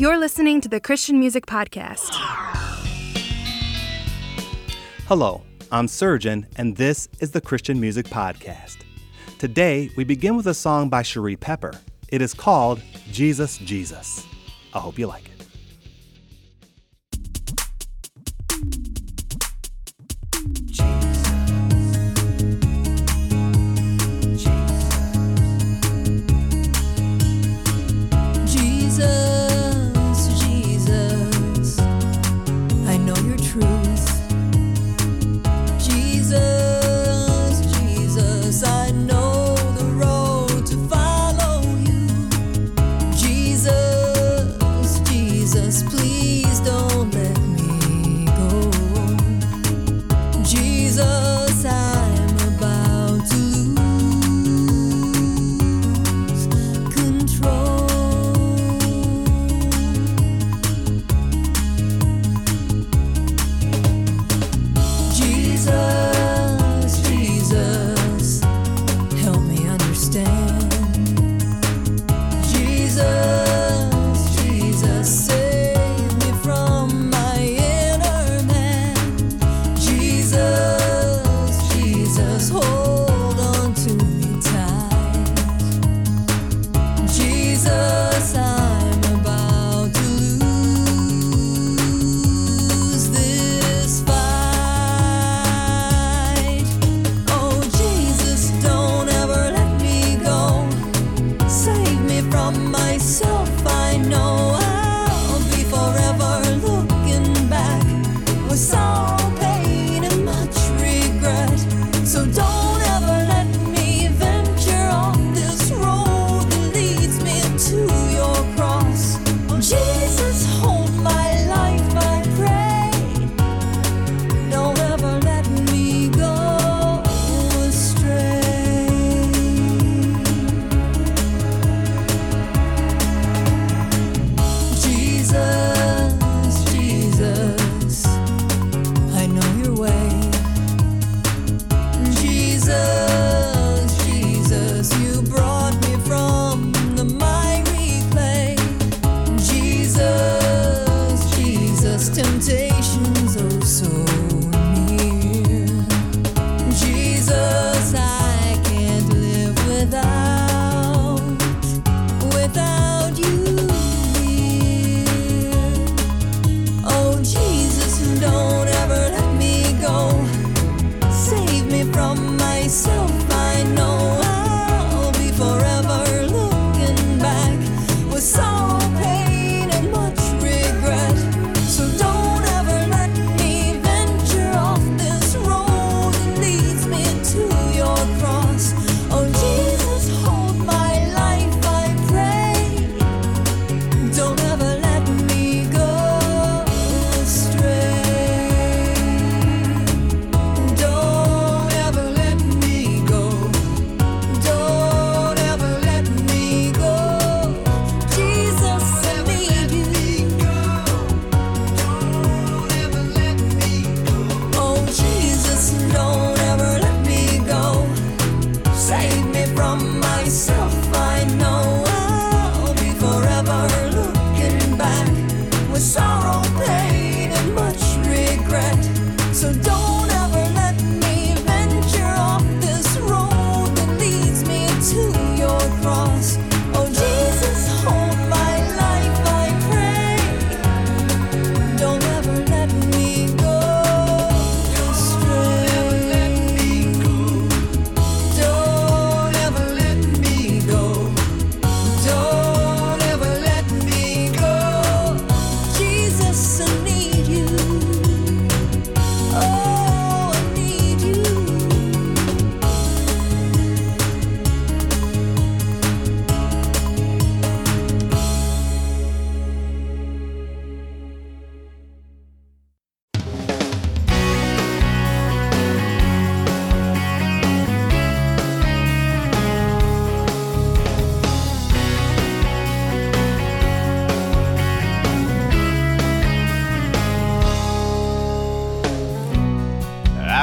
You're listening to the Christian Music Podcast. Hello, I'm Surgeon, and this is the Christian Music Podcast. Today, we begin with a song by Cherie Pepper. It is called Jesus, Jesus. I hope you like it.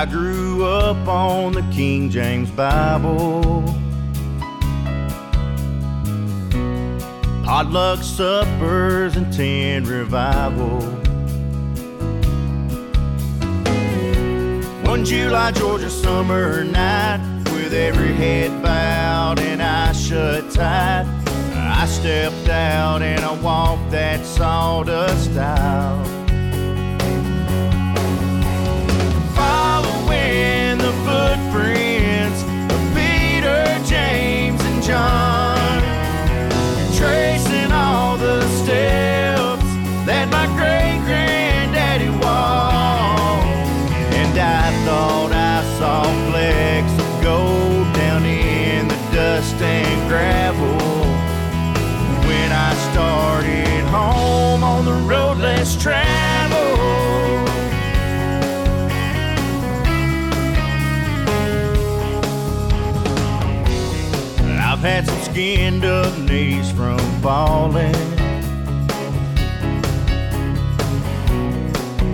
grew up on the King James Bible. Potluck suppers and ten revival. One July Georgia summer night, with every head bowed and eyes shut tight, I stepped out and I walked that sawdust aisle. The footprints of Peter, James, and John, tracing all the steps that my great granddaddy walked. And I thought I saw flecks of gold down in the dust and gravel when I started home on the road less traveled. Had some skinned up knees from falling.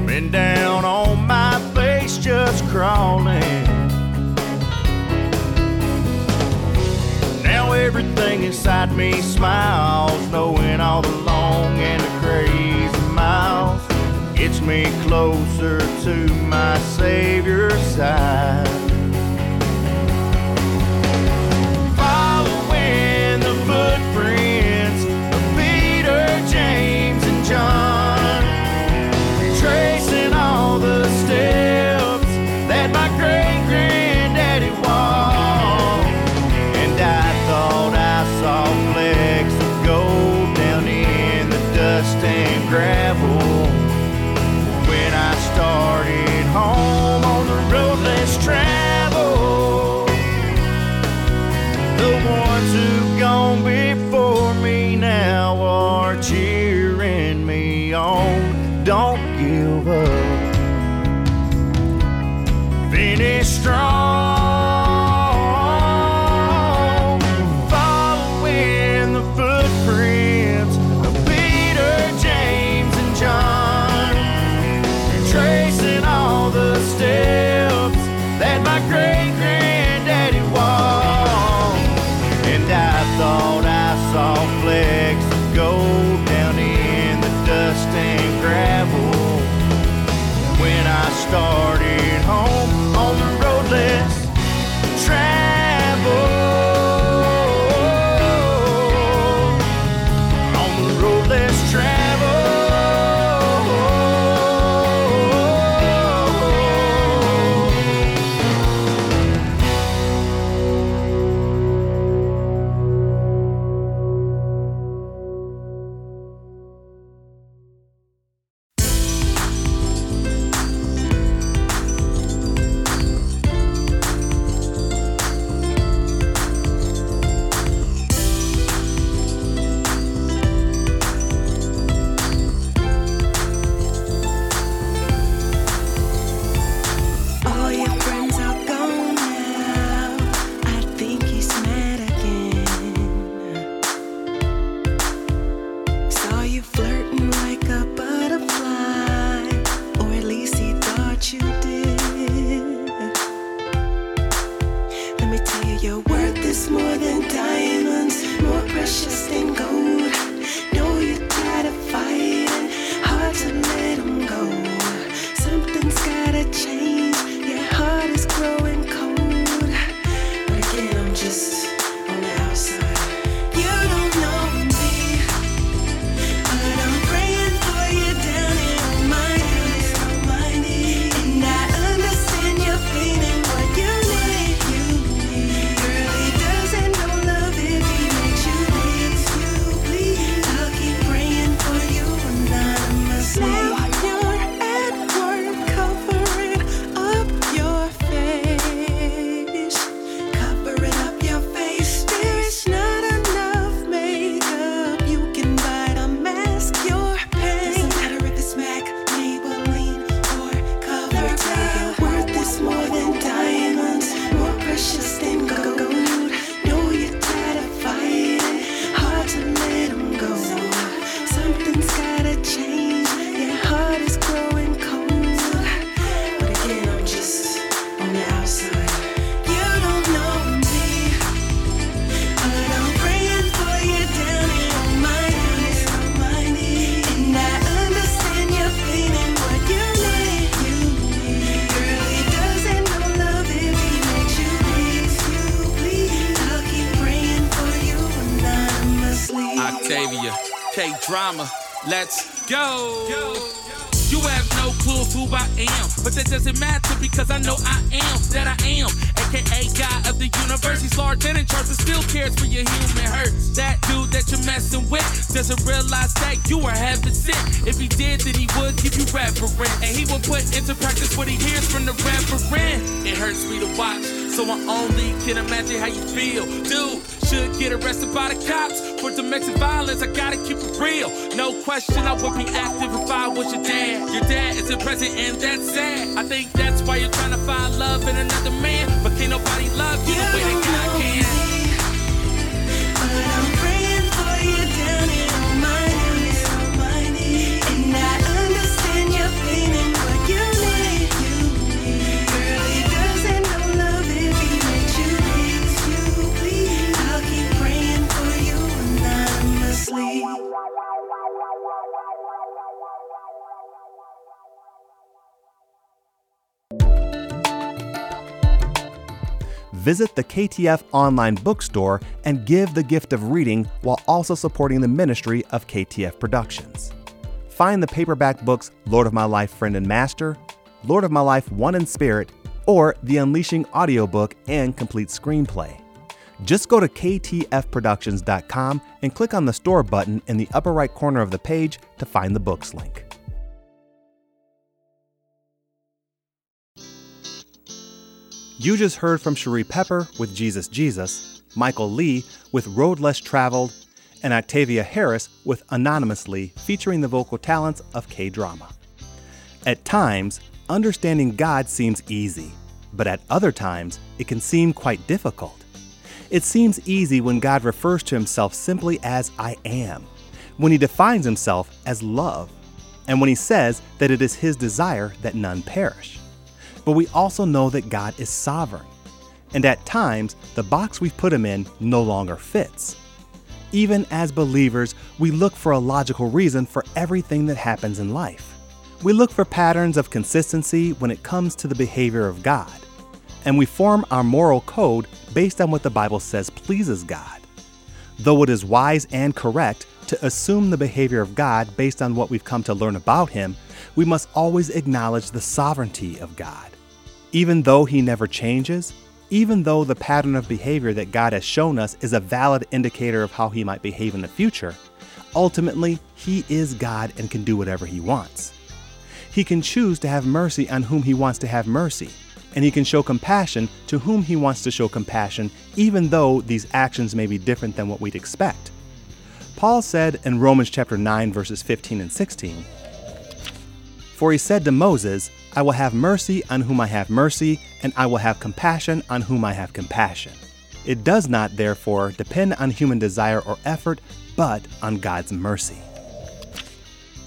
Been down on my face just crawling. Now everything inside me smiles, knowing all the long and the crazy miles gets me closer to my Savior's side. Worth is more than diamonds, more precious than gold. Let's go. You have no clue who I am, but that doesn't matter because I know I am that I am, aka God of the universe. He's large and in charge, but still cares for your human hurts. That dude that you're messing with doesn't realize that you are heaven sent. If he did, then he would give you reverence, and he will put into practice what he hears from the reverend. It hurts me to watch, so I only can imagine how you feel, dude. Should get arrested by the cops for domestic violence. I gotta keep it real. No question, I would be active if I was your dad. Your dad isn't present, and that's sad. I think that's why you're trying to find love in another man, but can't nobody love you the way that God can. Visit the KTF online bookstore and give the gift of reading while also supporting the ministry of KTF Productions. Find the paperback books Lord of My Life, Friend and Master, Lord of My Life, One in Spirit, or the Unleashing audiobook and complete screenplay. Just go to ktfproductions.com and click on the store button in the upper right corner of the page to find the books link. You just heard from Cherie Pepper with Jesus Jesus, Michael Lee with Road Less Traveled, and Octavia Harris with Anonymously, featuring the vocal talents of K Drama. At times, understanding God seems easy, but at other times, it can seem quite difficult. It seems easy when God refers to himself simply as I am, when he defines himself as love, and when he says that it is his desire that none perish. But we also know that God is sovereign, and at times, the box we've put him in no longer fits. Even as believers, we look for a logical reason for everything that happens in life. We look for patterns of consistency when it comes to the behavior of God, and we form our moral code based on what the Bible says pleases God. Though it is wise and correct to assume the behavior of God based on what we've come to learn about Him, we must always acknowledge the sovereignty of God. Even though He never changes, even though the pattern of behavior that God has shown us is a valid indicator of how He might behave in the future, ultimately, He is God and can do whatever He wants. He can choose to have mercy on whom He wants to have mercy, and He can show compassion to whom He wants to show compassion, even though these actions may be different than what we'd expect. Paul said in Romans chapter 9 verses 15 and 16, For he said to Moses, I will have mercy on whom I have mercy, and I will have compassion on whom I have compassion. It does not, therefore, depend on human desire or effort, but on God's mercy.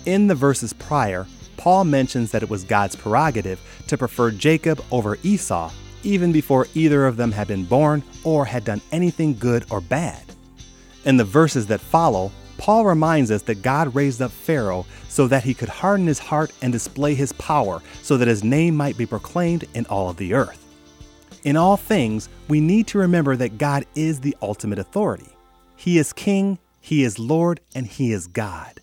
In the verses prior, Paul mentions that it was God's prerogative to prefer Jacob over Esau, even before either of them had been born or had done anything good or bad. In the verses that follow, Paul reminds us that God raised up Pharaoh so that he could harden his heart and display his power, so that his name might be proclaimed in all of the earth. In all things, we need to remember that God is the ultimate authority. He is King, He is Lord, and He is God.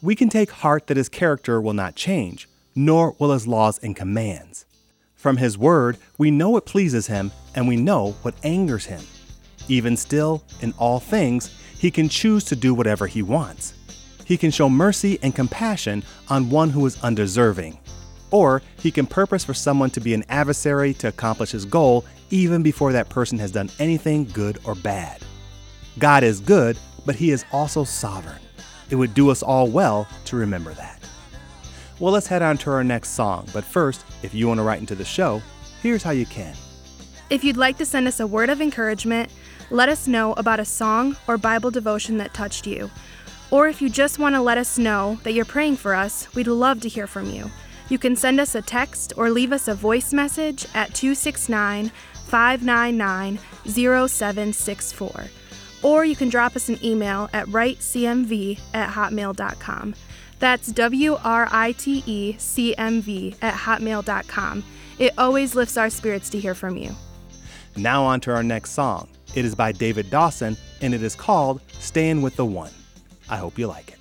We can take heart that His character will not change, nor will His laws and commands. From His word, we know what pleases Him, and we know what angers Him. Even still, in all things, He can choose to do whatever He wants. He can show mercy and compassion on one who is undeserving. Or he can purpose for someone to be an adversary to accomplish his goal even before that person has done anything good or bad. God is good, but he is also sovereign. It would do us all well to remember that. Well, let's head on to our next song, but first, if you want to write into the show, here's how you can. If you'd like to send us a word of encouragement, let us know about a song or Bible devotion that touched you. Or if you just want to let us know that you're praying for us, we'd love to hear from you. You can send us a text or leave us a voice message at 269 599 0764. Or you can drop us an email at writecmv at hotmail.com. That's W R I T E C M V at hotmail.com. It always lifts our spirits to hear from you. Now, on to our next song. It is by David Dawson and it is called Staying with the One. I hope you like it.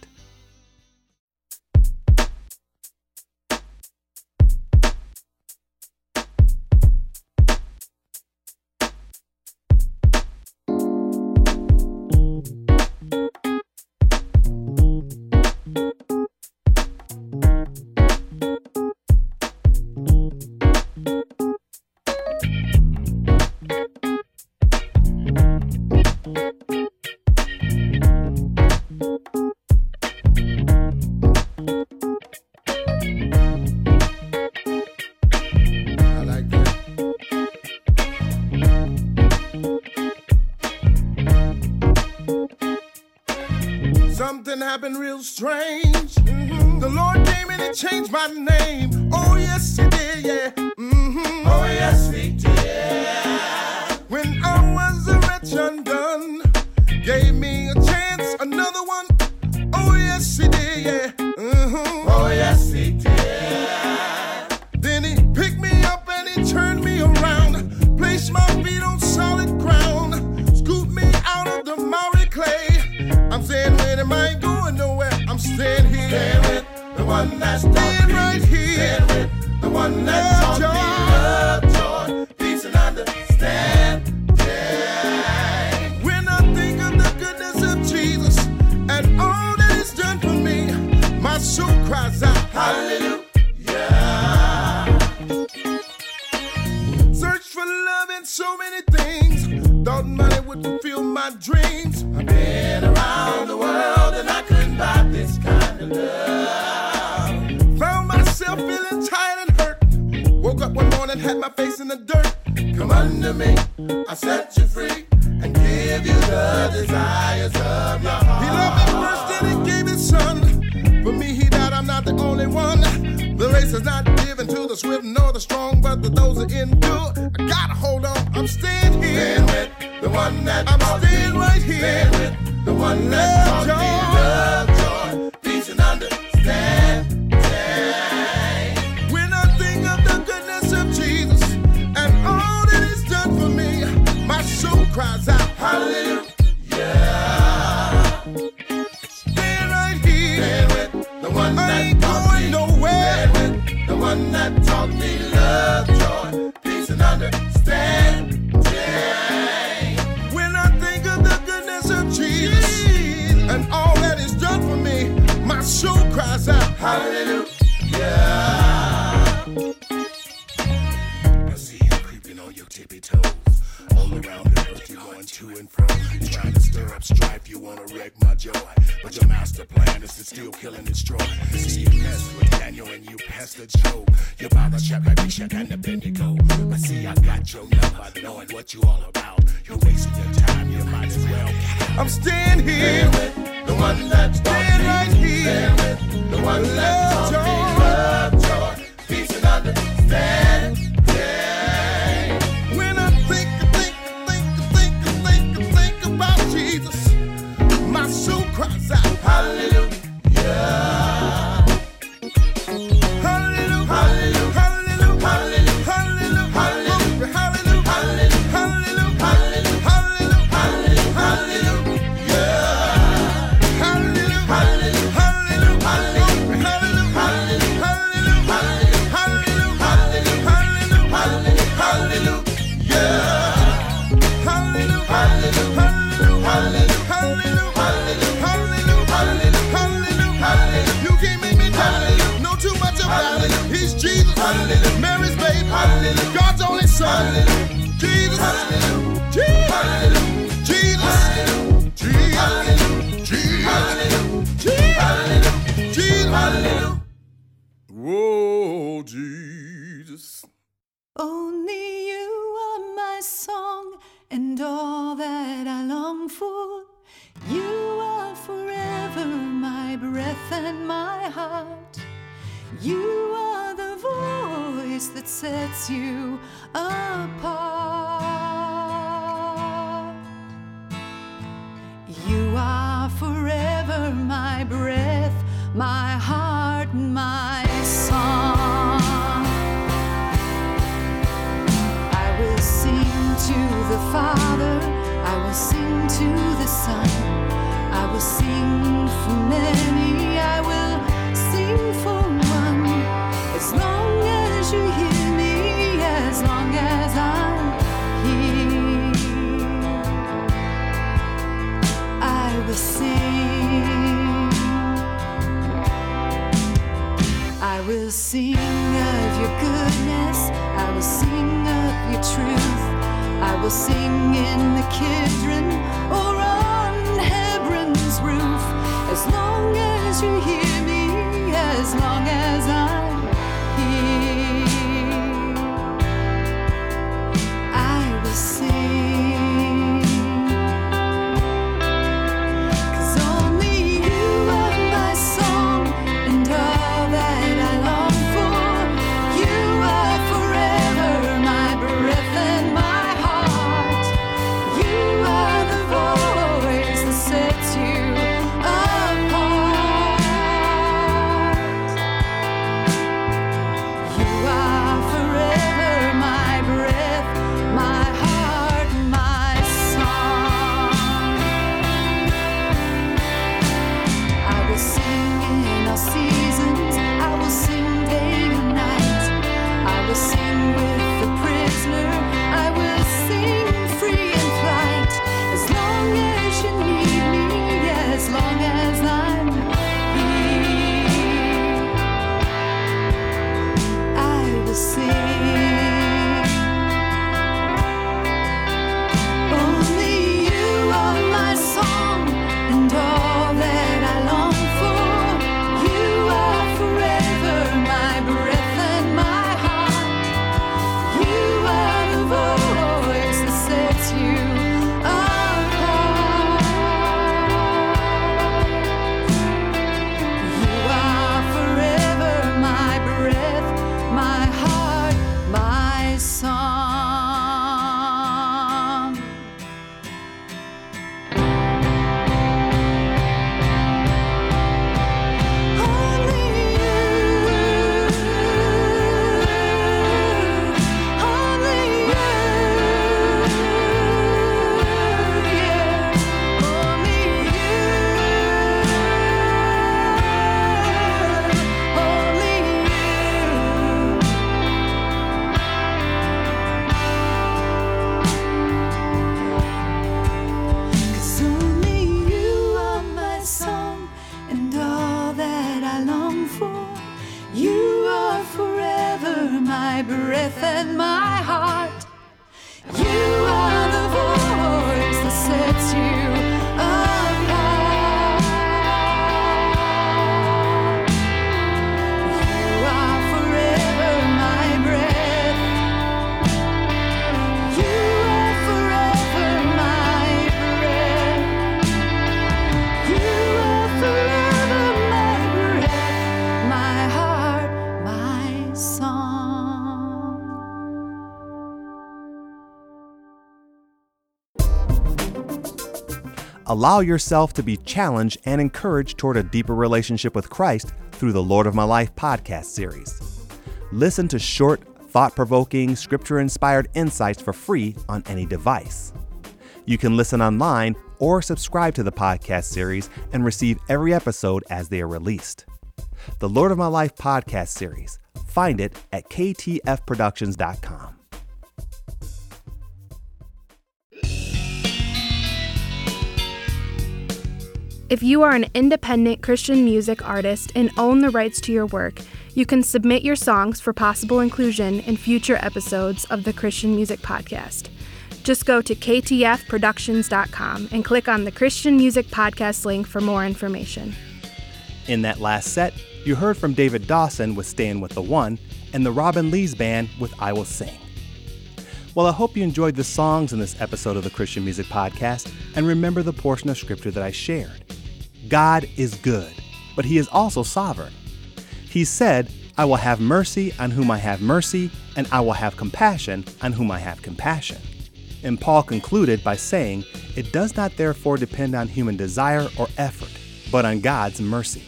Stand here. Stand with the one that's right here. Stand with the one that's talking. to me. I set you free and give you the desires of your heart. He loved me first, and he gave his son. For me, he died. I'm not the only one. The race is not given to the swift nor the strong, but to those that endure. I gotta hold on. I'm staying here. With the one that I'm staying right here. With the one that I'm staying here. With the one that's right here. With the one that's Only you are my song and all that I long for. You are forever my breath and my heart. You are the voice that sets you apart. You are forever my breath, my heart, my Father, I will sing to the Son, I will sing for many. Allow yourself to be challenged and encouraged toward a deeper relationship with Christ through the Lord of My Life podcast series. Listen to short, thought provoking, scripture inspired insights for free on any device. You can listen online or subscribe to the podcast series and receive every episode as they are released. The Lord of My Life podcast series. Find it at ktfproductions.com. If you are an independent Christian music artist and own the rights to your work, you can submit your songs for possible inclusion in future episodes of the Christian Music Podcast. Just go to ktfproductions.com and click on the Christian Music Podcast link for more information. In that last set, you heard from David Dawson with Staying with the One and the Robin Lee's Band with I Will Sing. Well, I hope you enjoyed the songs in this episode of the Christian Music Podcast and remember the portion of scripture that I shared. God is good, but He is also sovereign. He said, I will have mercy on whom I have mercy, and I will have compassion on whom I have compassion. And Paul concluded by saying, It does not therefore depend on human desire or effort, but on God's mercy.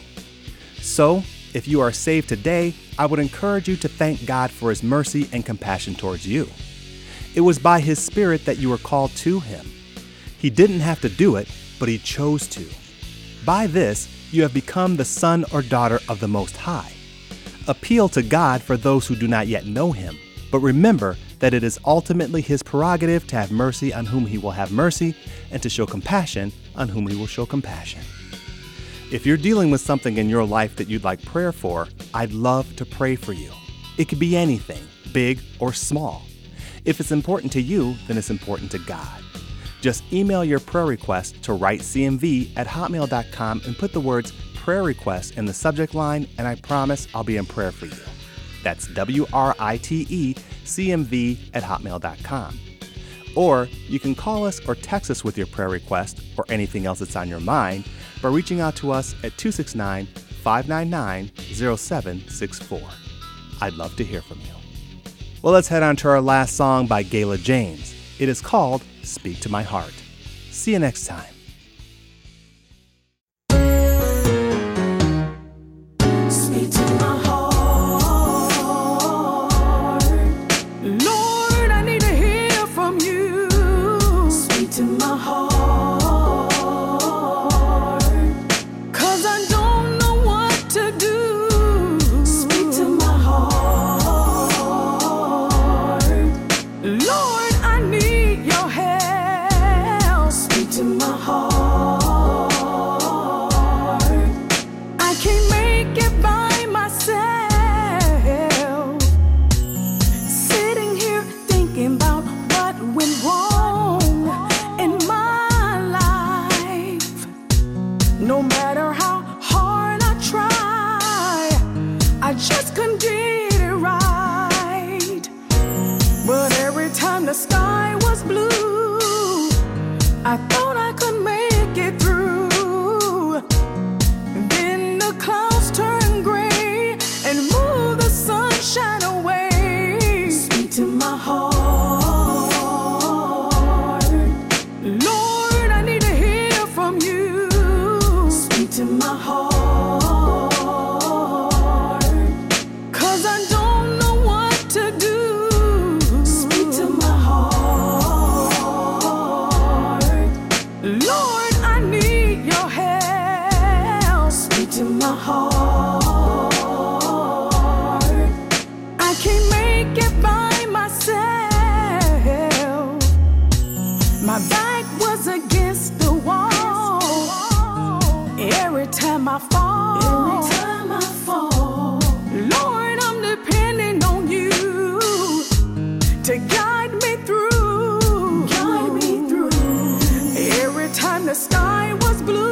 So, if you are saved today, I would encourage you to thank God for His mercy and compassion towards you. It was by His Spirit that you were called to Him. He didn't have to do it, but He chose to. By this, you have become the son or daughter of the Most High. Appeal to God for those who do not yet know Him, but remember that it is ultimately His prerogative to have mercy on whom He will have mercy and to show compassion on whom He will show compassion. If you're dealing with something in your life that you'd like prayer for, I'd love to pray for you. It could be anything, big or small. If it's important to you, then it's important to God. Just email your prayer request to writecmv at hotmail.com and put the words prayer request in the subject line, and I promise I'll be in prayer for you. That's W R I T E C M V at hotmail.com. Or you can call us or text us with your prayer request or anything else that's on your mind by reaching out to us at 269 599 0764. I'd love to hear from you. Well, let's head on to our last song by Gayla James. It is called Speak to My Heart. See you next time. Blue,